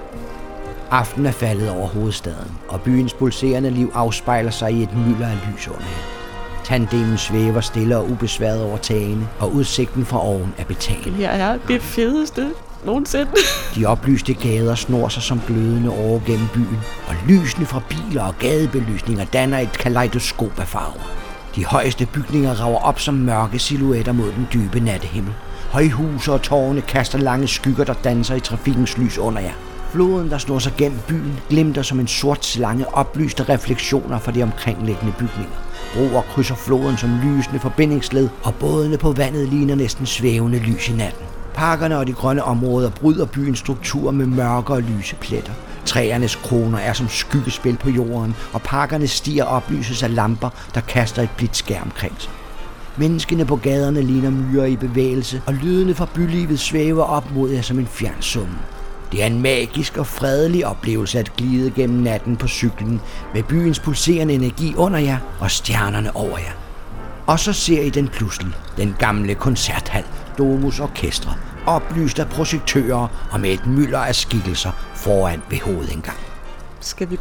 Aften er faldet over hovedstaden, og byens pulserende liv afspejler sig i et mylder af lys under jer. Tandemen svæver stille og ubesværet over tagene, og udsigten fra oven er betagende.
Her er det fedeste nogensinde.
De oplyste gader snor sig som glødende over gennem byen, og lysene fra biler og gadebelysninger danner et kaleidoskop af farver. De højeste bygninger rager op som mørke silhuetter mod den dybe nattehimmel. Højhuse og tårne kaster lange skygger, der danser i trafikkens lys under jer. Floden, der snor sig gennem byen, glimter som en sort slange oplyste refleksioner fra de omkringliggende bygninger. Broer krydser floden som lysende forbindingsled, og bådene på vandet ligner næsten svævende lys i natten. Parkerne og de grønne områder bryder byens struktur med mørke og lyse pletter. Træernes kroner er som skyggespil på jorden, og parkernes stier oplyses af lamper, der kaster et blidt skær omkring sig. Menneskene på gaderne ligner myrer i bevægelse, og lydene fra bylivet svæver op mod jer som en fjern summen. Det er en magisk og fredelig oplevelse at glide gennem natten på cyklen med byens pulserende energi under jer og stjernerne over jer. Og så ser I den pludselig, den gamle koncerthal, Domus Orkestre, oplyst af projektører og med et mylder af skikkelser foran ved hovedindgangen.
Skal vi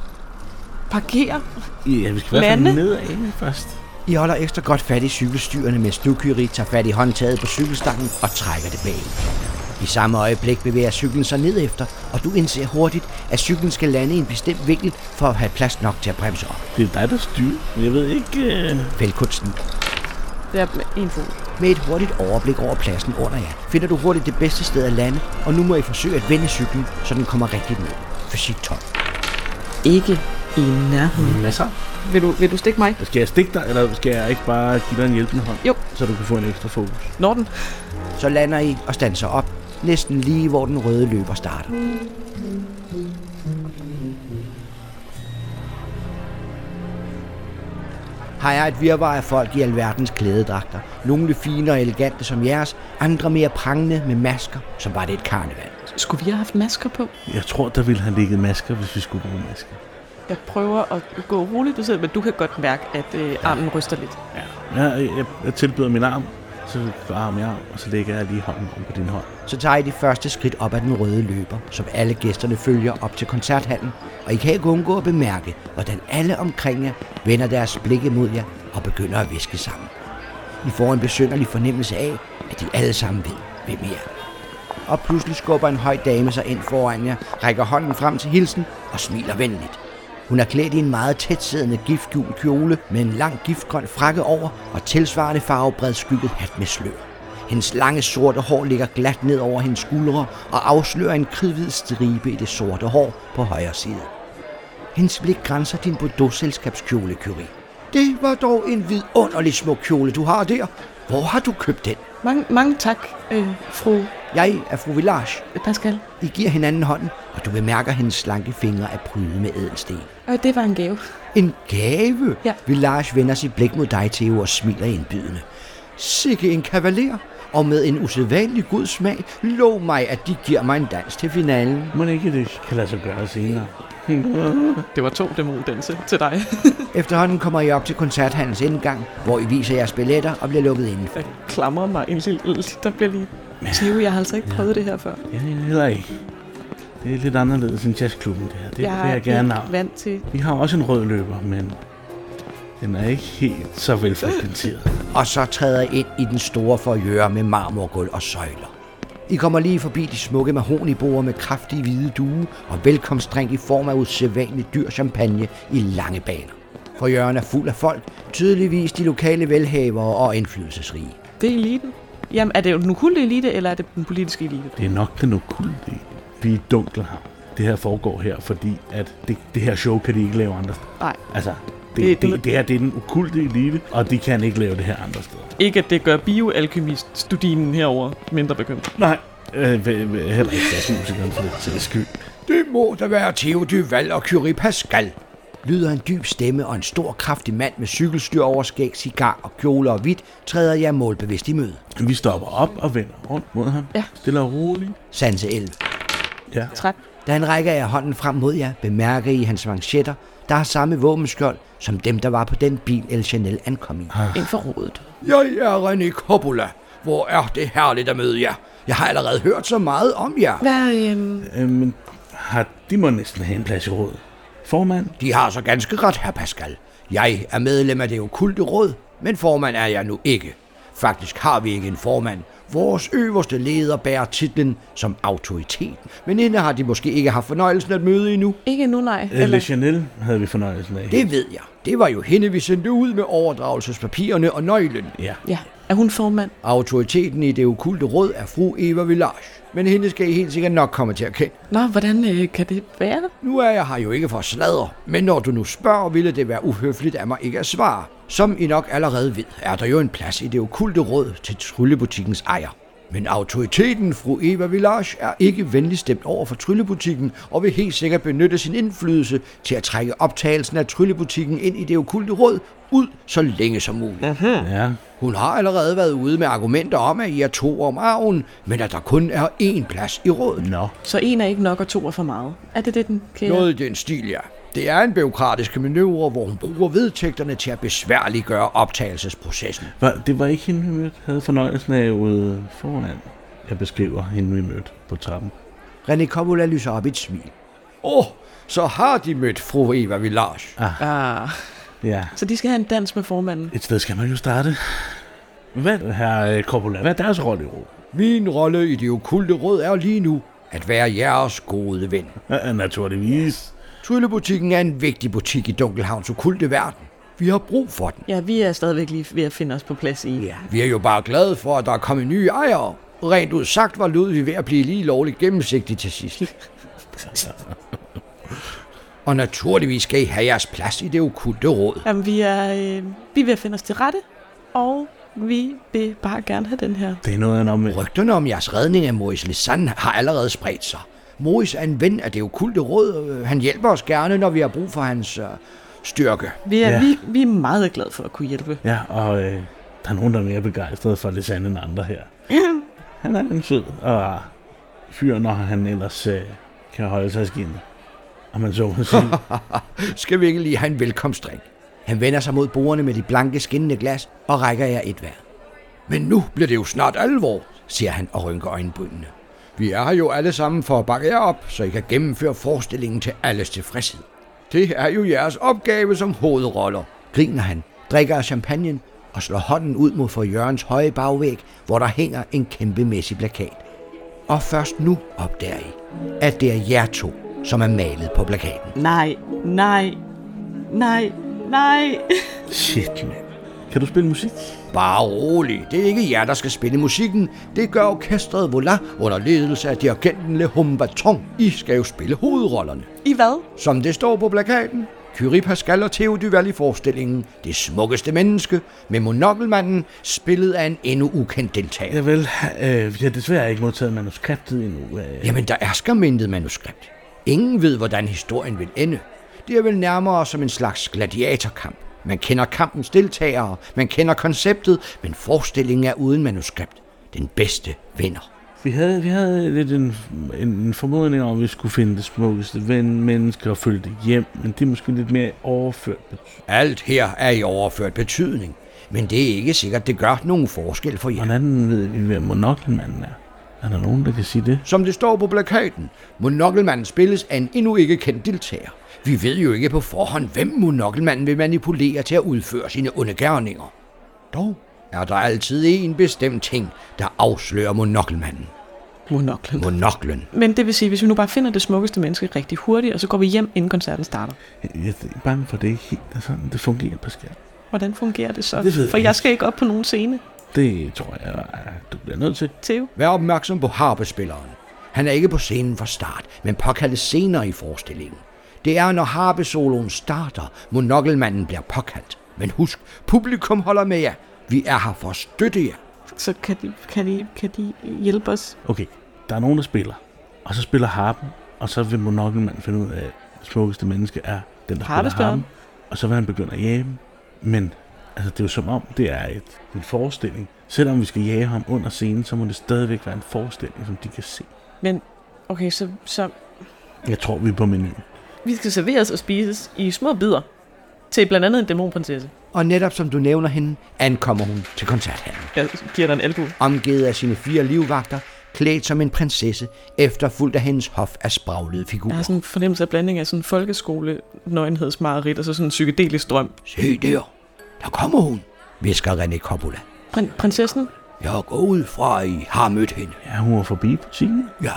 parkere?
Ja, vi skal i hvert fald nedad først.
I holder ekstra godt fat i cykelstyrene, mens du, Kyrie, tager fat i håndtaget på cykelstangen og trækker det bag. I samme øjeblik bevæger cyklen sig ned efter, og du indser hurtigt, at cyklen skal lande i en bestemt vinkel for at have plads nok til at bremse op.
Det er dig, der styrer. Jeg ved ikke... Øh...
Fældkunsten.
Det er med en fod.
Med et hurtigt overblik over pladsen under jer, finder du hurtigt det bedste sted at lande, og nu må I forsøge at vende cyklen, så den kommer rigtigt ned. Fysik 12.
Ikke i nærheden.
Masser.
Vil du, vil du stikke mig?
Skal jeg stikke dig, eller skal jeg ikke bare give dig en hjælpende hånd?
Jo.
Så du kan få en ekstra fokus.
Norden.
Så lander I og standser op, næsten lige hvor den røde løber starter. Her er et virvar af folk i alverdens klædedragter. Nogle fine og elegante som jeres, andre mere prangende med masker, som var det et karneval.
Skulle vi have haft masker på?
Jeg tror, der ville have ligget masker, hvis vi skulle bruge masker.
Jeg prøver at gå roligt ud, men du kan godt mærke, at øh, armen ryster lidt.
Ja. Jeg, jeg, jeg tilbyder min arm, så varmer jeg, og så lægger jeg lige hånden om på din hånd.
Så tager I de første skridt op ad den røde løber, som alle gæsterne følger op til koncerthallen, og I kan ikke undgå at bemærke, hvordan alle omkring jer vender deres blikke mod jer og begynder at viske sammen. I får en besynderlig fornemmelse af, at de alle sammen ved, hvem I er. Og pludselig skubber en høj dame sig ind foran jer, rækker hånden frem til hilsen og smiler venligt. Hun er klædt i en meget tætsiddende giftgul kjole med en lang giftgrøn frakke over og tilsvarende farvebred skygget hat med slør. Hendes lange sorte hår ligger glat ned over hendes skuldre og afslører en kridhvid stribe i det sorte hår på højre side. Hendes blik grænser din Bordeaux-selskabskjole, Curie. Det var dog en vidunderlig smuk kjole, du har der. Hvor har du købt den?
Mange, mange tak, øh, fru
jeg er fru Village.
Pascal.
I giver hinanden hånden, og du bemærker, hendes slanke fingre er prydet med ædelsten.
Øh, det var en gave.
En gave?
Ja.
Village vender sit blik mod dig, Theo, og smiler indbydende. Sikke en kavaler, og med en usædvanlig god smag, lov mig, at de giver mig en dans til finalen.
Må ikke det kan lade sig gøre senere.
Det var to dæmondanse til dig.
Efterhånden kommer I op til koncerthandels indgang, hvor I viser jeres billetter og bliver lukket indenfor.
Jeg klamrer mig en lille. Der bliver lige... Theo, jeg har altså ikke prøvet det her før.
Ja, heller ikke. Det er lidt anderledes end jazzklubben, det her. Det
jeg
vil jeg gerne have.
vant til...
Vi har også en rød løber, men den er ikke helt så velfrekventeret.
Og så træder ind i den store forjør med marmorgulv og søjler. I kommer lige forbi de smukke mahoniborde med kraftige hvide due og velkomstdrink i form af usædvanlig dyr champagne i lange baner. Forjøren er fuld af folk, tydeligvis de lokale velhavere og indflydelsesrige.
Det er eliten. Jamen, er det jo den okulte elite, eller er det den politiske elite?
Det er nok den okulte. Vi er i Dunkelhavn. Det her foregår her, fordi at det, det her show kan de ikke lave andre steder.
Nej,
Altså,
Det-
det, det, det, det her det er den okulte elite, og de kan ikke lave det her andre steder.
ikke at det gør bioalkemist-studinen herover mindre bekymret.
Nej, øh, heller ikke jazzmusikeren for det skyld.
Det må da være Theo Duval og Curie Pascal, lyder en dyb stemme, og en stor, kraftig mand med cykelstyr over skæg, cigar og kjole og hvidt træder jer målbevidst i møde.
Vi stopper op og vender rundt mod ham.
Ja.
Stille og roligt.
Sanse 11.
Ja.
Træt.
Da han rækker jer hånden frem mod jer, bemærker I hans manchetter, der har samme våbenskjold som dem, der var på den bil, El Chanel ankom i.
En forrådet.
Jeg er René Coppola. Hvor er det herligt at møde jer. Jeg har allerede hørt så meget om jer.
Hvad, øhm,
Øh, men har de må næsten have en plads i rådet. Formand,
De har så ganske ret, herr Pascal. Jeg er medlem af det okulte råd, men formand er jeg nu ikke. Faktisk har vi ikke en formand. Vores øverste leder bærer titlen som autoritet. Men hende har de måske ikke haft fornøjelsen at møde endnu.
ikke nu, nej.
øh, Le Chanel havde vi fornøjelsen af.
Det ved jeg. Det var jo hende, vi sendte ud med overdragelsespapirerne og nøglen.
Ja.
Ja, er hun formand?
Autoriteten i det okulte råd er fru Eva Village. Men hende skal I helt sikkert nok komme til at kende.
Nå, hvordan øh, kan det være?
Nu er jeg her jo ikke for sladder, men når du nu spørger, ville det være uhøfligt af mig ikke at svare. Som I nok allerede ved, er der jo en plads i det okulte råd til tryllebutikkens ejer. Men autoriteten, fru Eva Village, er ikke venlig stemt over for tryllebutikken, og vil helt sikkert benytte sin indflydelse til at trække optagelsen af tryllebutikken ind i det okulte råd ud så længe som muligt.
Ja.
Hun har allerede været ude med argumenter om, at I er to om arven, men at der kun er én plads i rådet.
Nå.
Så en er ikke nok, og to er for meget. Er det det, den kære?
Noget i den stil, ja. Det er en byråkratisk manøvre, hvor hun bruger vedtægterne til at besværliggøre optagelsesprocessen.
Var, det var ikke hende, vi mødte. Havde fornøjelsen af ude foran. Jeg beskriver hende, vi mødte på trappen.
René Coppola lyser op i et smil. Åh, oh, så har de mødt fru Eva Village.
Ah,
Ja.
så de skal have en dans med formanden.
Et sted skal man jo starte. Hvad, herre Coppola, hvad er deres rolle i rådet?
Min rolle i det okulte råd er lige nu at være jeres gode ven.
Ja, naturligvis.
Tryllebutikken er en vigtig butik i Dunkelhavns okulte verden. Vi har brug for den.
Ja, vi er stadigvæk lige ved at finde os på plads i. Ja.
Vi er jo bare glade for, at der er kommet nye ejere. Rent ud sagt var Ludvig ved at blive lige lovligt gennemsigtig til sidst. Og naturligvis skal I have jeres plads i det okulte råd.
Jamen, vi er, øh, vi er ved at finde os til rette, og vi vil bare gerne have den her.
Det er noget om...
Rygterne om jeres redning af Maurice Lisanne har allerede spredt sig. Maurice er en ven af det okulte råd. Han hjælper os gerne, når vi har brug for hans øh, styrke.
Vi er,
Ja.
vi, vi er meget glade for at kunne hjælpe.
Ja, og øh, der er nogen, der er mere begejstrede for det sande end andre her. Han er en sød og fyr, når han ellers øh, kan holde sig i skinnet. Og man så må sige.
Skal vi ikke lige have en velkomstdrik? Han vender sig mod bordene med de blanke skinnende glas og rækker jer et vær. Men nu bliver det jo snart alvor, siger han og rynker øjenbrynene. Vi er her jo alle sammen for at bakke jer op, så I kan gennemføre forestillingen til alles tilfredshed. Det er jo jeres opgave som hovedroller, griner han, drikker af champagnen og slår hånden ud mod for Jørgens høje bagvæg, hvor der hænger en kæmpemæssig plakat. Og først nu opdager I, at det er jer to, som er malet på plakaten.
Nej, nej, nej, nej.
Shit, mand. Kan du spille musik?
Bare rolig. Det er ikke jer, der skal spille musikken. Det gør orkestret Vola under ledelse af dirigenten Le Humbaton. I skal jo spille hovedrollerne.
I hvad?
Som det står på plakaten. Curie Pascal og Theo Duval i forestillingen Det smukkeste menneske med monokkelmanden, spillet af en endnu ukendt deltager.
Ja vel, øh, vi har desværre ikke modtaget manuskriptet endnu. Øh.
Jamen, der er skam intet manuskript. Ingen ved, hvordan historien vil ende. Det er vel nærmere som en slags gladiatorkamp. Man kender kampens deltagere, man kender konceptet, men forestillingen er uden manuskript. Den bedste vinder.
Vi havde, vi havde lidt en, en, formodning om, at vi skulle finde det smukkeste ven, menneske og følge det hjem, men det er måske lidt mere overført. betydning.
Alt her er i overført betydning, men det er ikke sikkert, det gør nogen forskel for jer.
Hvordan ved vi, hvem monokkelmanden er? Er der nogen, der kan sige det?
Som det står på plakaten, monokkelmanden spilles af en endnu ikke kendt deltager. Vi ved jo ikke på forhånd, hvem monokkelmanden vil manipulere til at udføre sine onde gerninger. Dog er der altid en bestemt ting, der afslører monokkelmanden.
Monoklen.
Monoklen.
Men det vil sige, hvis vi nu bare finder det smukkeste menneske rigtig hurtigt, og så går vi hjem, inden koncerten starter.
Jeg er bange for, at det ikke helt er sådan, det fungerer, Pascal.
Hvordan fungerer det så?
Det ved jeg
For
ikke.
jeg skal ikke op på nogen scene.
Det tror jeg, du bliver nødt til.
Theo?
Vær opmærksom på harpespilleren. Han er ikke på scenen fra start, men påkaldes senere i forestillingen. Det er, når harpesoloen starter, monokkelmanden bliver påkaldt. Men husk, publikum holder med jer. Vi er her for at støtte jer.
Så kan de, kan de, kan de hjælpe os?
Okay, der er nogen, der spiller, og så spiller harpen, og så vil monokkelmanden finde ud af, at det smukkeste menneske er den, der spiller harpen, og så vil han begynde at jage. Men altså, det er jo som om, det er et, en forestilling. Selvom vi skal jage ham under scenen, så må det stadigvæk være en forestilling, som de kan se.
Men, okay, så, så
Jeg tror, vi er på menuen.
Vi skal serveres og spises i små bidder til blandt andet en dæmonprinsesse.
Og netop som du nævner hende, ankommer hun til koncerthallen.
Jeg giver dig en albu.
Omgivet af sine fire livvagter, klædt som en prinsesse, efterfulgt af hendes hof af spraglede figurer.
Jeg har sådan en fornemmelse af blanding af sådan en folkeskole nøgenhedsmareridt og så sådan en psykedelisk drøm.
Se der, der kommer hun, visker René Coppola.
Prin- prinsessen?
Jeg går ud fra, at I har mødt hende.
Ja, hun var forbi butikken.
Ja,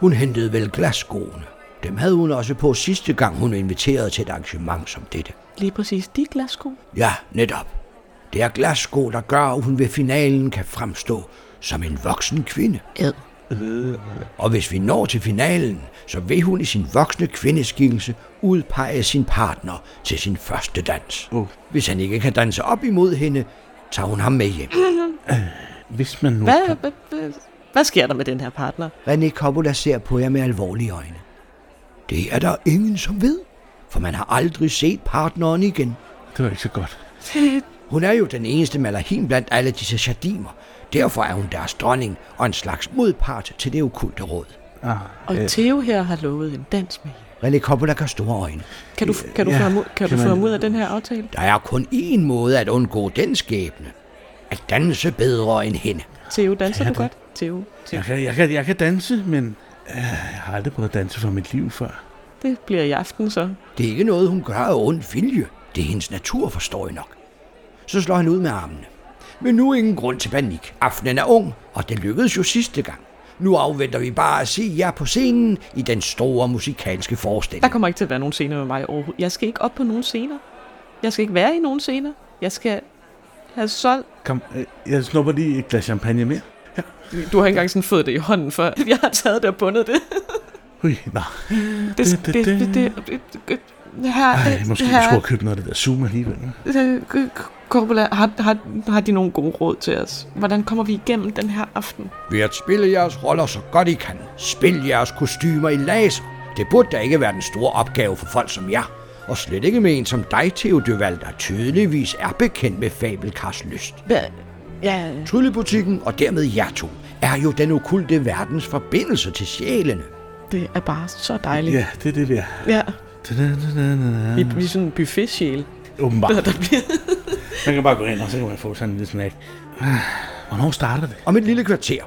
hun hentede vel glasskoene. Dem havde hun også på sidste gang, hun inviterede til et arrangement som dette.
Lige præcis de glassko.
Ja, netop. Det er glassko, der gør, at hun ved finalen kan fremstå som en voksen kvinde.
Ad.
Og hvis vi når til finalen, så vil hun i sin voksne kvindeskikkelse udpege sin partner til sin første dans.
Uh.
Hvis han ikke kan danse op imod hende, tager hun ham med hjem.
Hvis man nu...
Hvad, hvad, hvad, hvad sker der med den her partner?
René Coppola ser på jer med alvorlige øjne. Det er der ingen, som ved, for man har aldrig set partneren igen.
Det var ikke så godt.
Hun er jo den eneste malahim blandt alle disse chardimer. Derfor er hun deres dronning og en slags modpart til det okulte råd.
Ah,
Og
øh,
Theo her har lovet en dans med hende.
René Coppola har store øjne.
Kan du, kan du,
Ja,
få ham ud, kan
kan
du få
man-
ham ud af den her aftale?
Der er kun én måde at undgå den skæbne. At danse bedre end hende.
Theo, danser
Ja,
du
det-
godt? Theo, Theo.
jeg, kan, jeg, kan, jeg kan danse, men jeg har aldrig prøvet at danse for mit liv før.
Det bliver i aften så.
Det er ikke noget, hun gør af ond vilje. Det er hendes natur, forstår I nok. Så slår han ud med armene. Men nu ingen grund til panik. Aftenen er ung, og det lykkedes jo sidste gang. Nu afventer vi bare at se jer på scenen i den store musikalske
Der
forestilling.
kommer ikke til at være nogen scener med mig overhovedet. Jeg skal ikke op på nogen scener. Jeg skal ikke være i nogen scener. Jeg skal have solgt.
Kom, øh, jeg snupper lige et glas champagne mere.
Du har ikke engang sådan fået det i hånden, før jeg har taget det og bundet det.
Ui, nå.
Det,
Det-
det,
det-
det, det, her,
Ej, måske vi
her,
skulle have købt noget af det der Zoom alligevel. hva'?
Coppola, har, har, har de nogle gode råd til os? Hvordan kommer vi igennem den her aften?
Ved at spille jeres roller så godt I kan. Spil jeres kostymer i laser. Det burde da ikke være den store opgave for folk som jer. Og slet ikke med en som dig, Theo Døvald, der tydeligvis er bekendt med fabelkars lyst.
Hvad? Ja,
Tryllebutikken og dermed jer to er jo den okulte verdens forbindelse til sjælene.
det er bare så dejligt.
Ja, det er det, vi er.
Ja, vi, vi er sådan en buffetsjæl.
Åbenbart.
Der, der bliver...
Man kan bare gå ind, og så kan man få sådan en lille snack. Hvornår starter det?
Om et lille kvarter.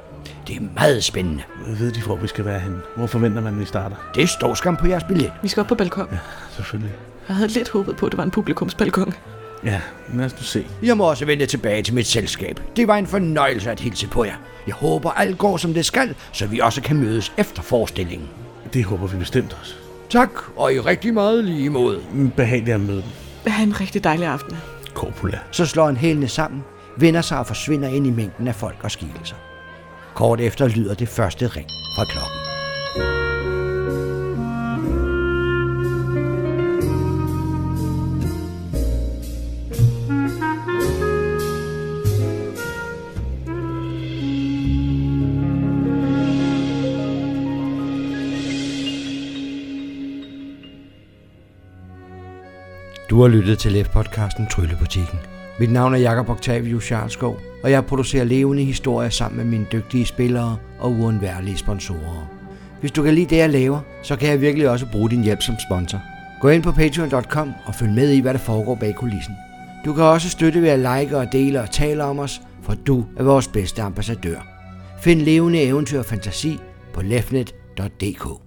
Det er meget spændende.
Hvor ved de, hvor vi skal være henne? Hvor forventer man, at vi starter?
Det står skam på jeres billet.
Vi skal op på balkon.
Selvfølgelig.
Jeg havde lidt håbet på, at det var en publikumsbalkon.
Ja, lad os nu se.
Jeg må også vende tilbage til mit selskab. Det var en fornøjelse at hilse på jer. Jeg håber, alt går som det skal, så vi også kan mødes efter forestillingen.
Det håber vi bestemt også.
Tak, og i rigtig meget lige måde.
Behageligt at møde dem.
Ha' en rigtig dejlig aften.
Corpula.
Så slår han hælene sammen, vender sig og forsvinder ind i mængden af folk og skikkelser. Kort efter lyder det første ring fra klokken. Du har lyttet til LEF-podcasten Tryllebutikken. Mit navn er Jakob Octavius Charleskov, og jeg producerer levende historier sammen med mine dygtige spillere og uundværlige sponsorer. Hvis du kan lide det, jeg laver, så kan jeg virkelig også bruge din hjælp som sponsor. Gå ind på patreon.com og følg med i, hvad der foregår bag kulissen. Du kan også støtte ved at like og dele og tale om os, for du er vores bedste ambassadør. Find levende eventyr og fantasi på lefnet.dk.